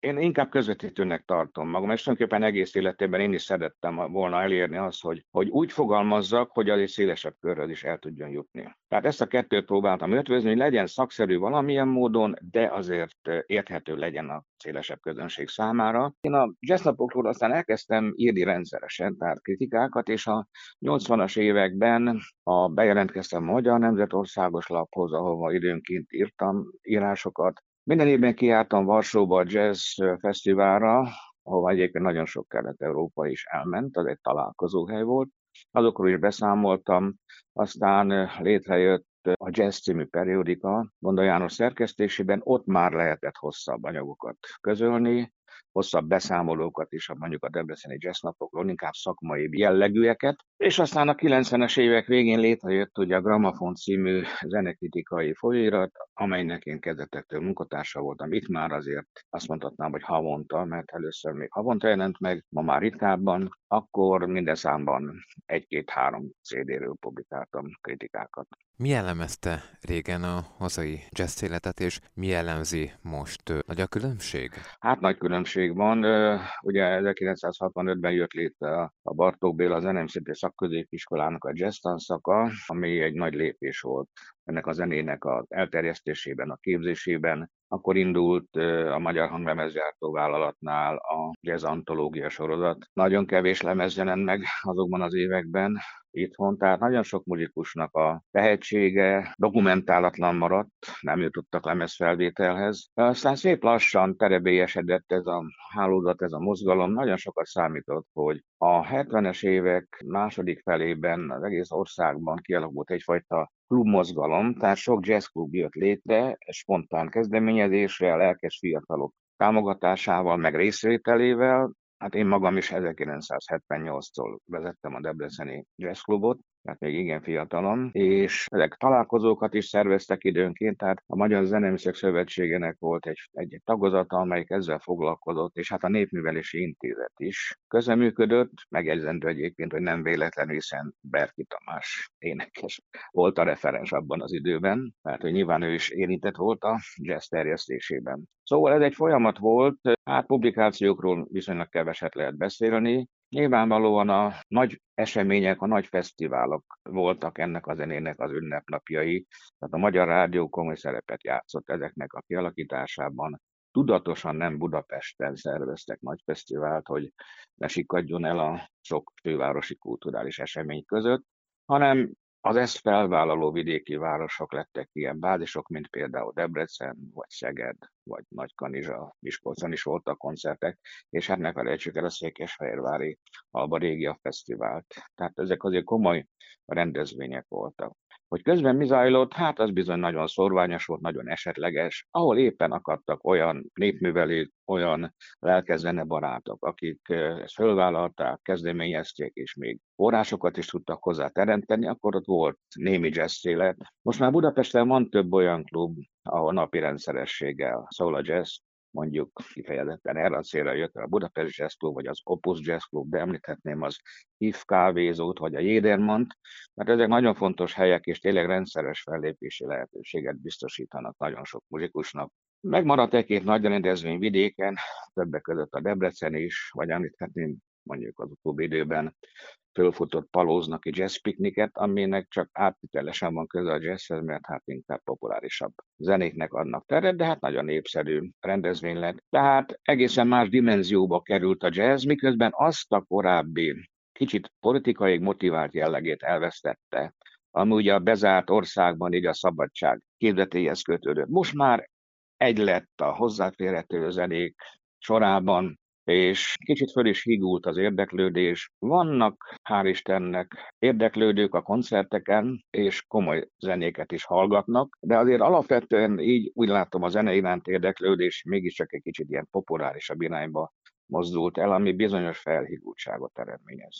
Én inkább közvetítőnek tartom magam, és tulajdonképpen egész életében én is szerettem volna elérni azt, hogy, hogy úgy fogalmazzak, hogy az egy szélesebb körrel is el tudjon jutni. Tehát ezt a kettőt próbáltam ötvözni, hogy legyen szakszerű valamilyen módon, de azért érthető legyen a szélesebb közönség számára. Én a jazznapokról aztán elkezdtem írni rendszeresen, tehát kritikákat, és a 80-as években a bejelentkeztem a Magyar Nemzetországos Laphoz, ahova időnként írtam írásokat, minden évben kijártam Varsóba a jazz fesztiválra, ahova egyébként nagyon sok kelet-európa is elment, az egy találkozóhely volt. Azokról is beszámoltam, aztán létrejött a Jazz című periódika Gonda János szerkesztésében, ott már lehetett hosszabb anyagokat közölni, hosszabb beszámolókat is, mondjuk a Debreceni jazznapokról, inkább szakmai jellegűeket. És aztán a 90-es évek végén létrejött ugye a Gramafon című zenekritikai folyóirat, amelynek én kezdetektől munkatársa voltam. Itt már azért azt mondhatnám, hogy havonta, mert először még havonta jelent meg, ma már ritkábban, akkor minden számban egy-két-három CD-ről publikáltam kritikákat. Mi jellemezte régen a hazai jazz életet, és mi jellemzi most? Nagy a különbség? Hát nagy különbség van. Ugye 1965-ben jött létre a Bartók Béla Zenemszéti Szakközépiskolának a jazz tanszaka, ami egy nagy lépés volt ennek a zenének az elterjesztésében, a képzésében. Akkor indult a Magyar Hanglemezgyártó Vállalatnál a jazz antológia sorozat. Nagyon kevés lemez jelent meg azokban az években, itthon, tehát nagyon sok muzikusnak a tehetsége dokumentálatlan maradt, nem jutottak lemezfelvételhez. Aztán szép lassan terebélyesedett ez a hálózat, ez a mozgalom, nagyon sokat számított, hogy a 70-es évek második felében az egész országban kialakult egyfajta klubmozgalom, tehát sok jazzklub jött létre, spontán kezdeményezésre, lelkes fiatalok támogatásával, meg részvételével, Hát én magam is 1978-tól vezettem a Debreceni Jazzklubot, tehát még igen fiatalon, és ezek találkozókat is szerveztek időnként, tehát a Magyar Zeneműszek Szövetségének volt egy, egy tagozata, amelyik ezzel foglalkozott, és hát a Népművelési Intézet is közeműködött, megjegyzendő egyébként, hogy nem véletlenül, hiszen Berki Tamás énekes volt a referens abban az időben, mert hogy nyilván ő is érintett volt a jazz terjesztésében. Szóval ez egy folyamat volt, hát publikációkról viszonylag keveset lehet beszélni, Nyilvánvalóan a nagy események, a nagy fesztiválok voltak ennek a zenének az ünnepnapjai, tehát a Magyar Rádió komoly szerepet játszott ezeknek a kialakításában. Tudatosan nem Budapesten szerveztek nagy fesztivált, hogy ne sikadjon el a sok fővárosi kulturális esemény között, hanem az ezt felvállaló vidéki városok lettek ilyen bázisok, mint például Debrecen, vagy Szeged, vagy Nagykanizsa, Miskolcon is voltak koncertek, és hát ne felejtsük el a Székesfehérvári Alba Régia Fesztivált. Tehát ezek azért komoly rendezvények voltak. Hogy közben mi zajlott, hát az bizony nagyon szorványos volt, nagyon esetleges, ahol éppen akadtak olyan népművelők, olyan lelkezene barátok, akik ezt fölvállalták, kezdeményezték, és még forrásokat is tudtak hozzá teremteni, akkor ott volt némi jazz élet. Most már Budapesten van több olyan klub, ahol napi rendszerességgel szól a jazz, mondjuk kifejezetten erre a célra jött a Budapest Jazz Club, vagy az Opus Jazz Club, de említhetném az IF kávézót, vagy a Jédermant, mert ezek nagyon fontos helyek, és tényleg rendszeres fellépési lehetőséget biztosítanak nagyon sok muzikusnak. Megmaradt egy-két nagy rendezvény vidéken, többek között a Debrecen is, vagy említhetném mondjuk az utóbbi időben fölfutott palóznak egy jazz pikniket, aminek csak átvitelesen van köze a jazzhez, mert hát inkább populárisabb zenéknek adnak teret, de hát nagyon népszerű rendezvény lett. Tehát egészen más dimenzióba került a jazz, miközben azt a korábbi kicsit politikai motivált jellegét elvesztette, ami ugye a bezárt országban így a szabadság képzetéhez kötődött. Most már egy lett a hozzáférhető zenék sorában, és kicsit föl is higult az érdeklődés. Vannak, hál' Istennek, érdeklődők a koncerteken, és komoly zenéket is hallgatnak, de azért alapvetően így úgy látom a zene iránt érdeklődés mégiscsak egy kicsit ilyen populárisabb irányba mozdult el, ami bizonyos felhigultságot eredményez.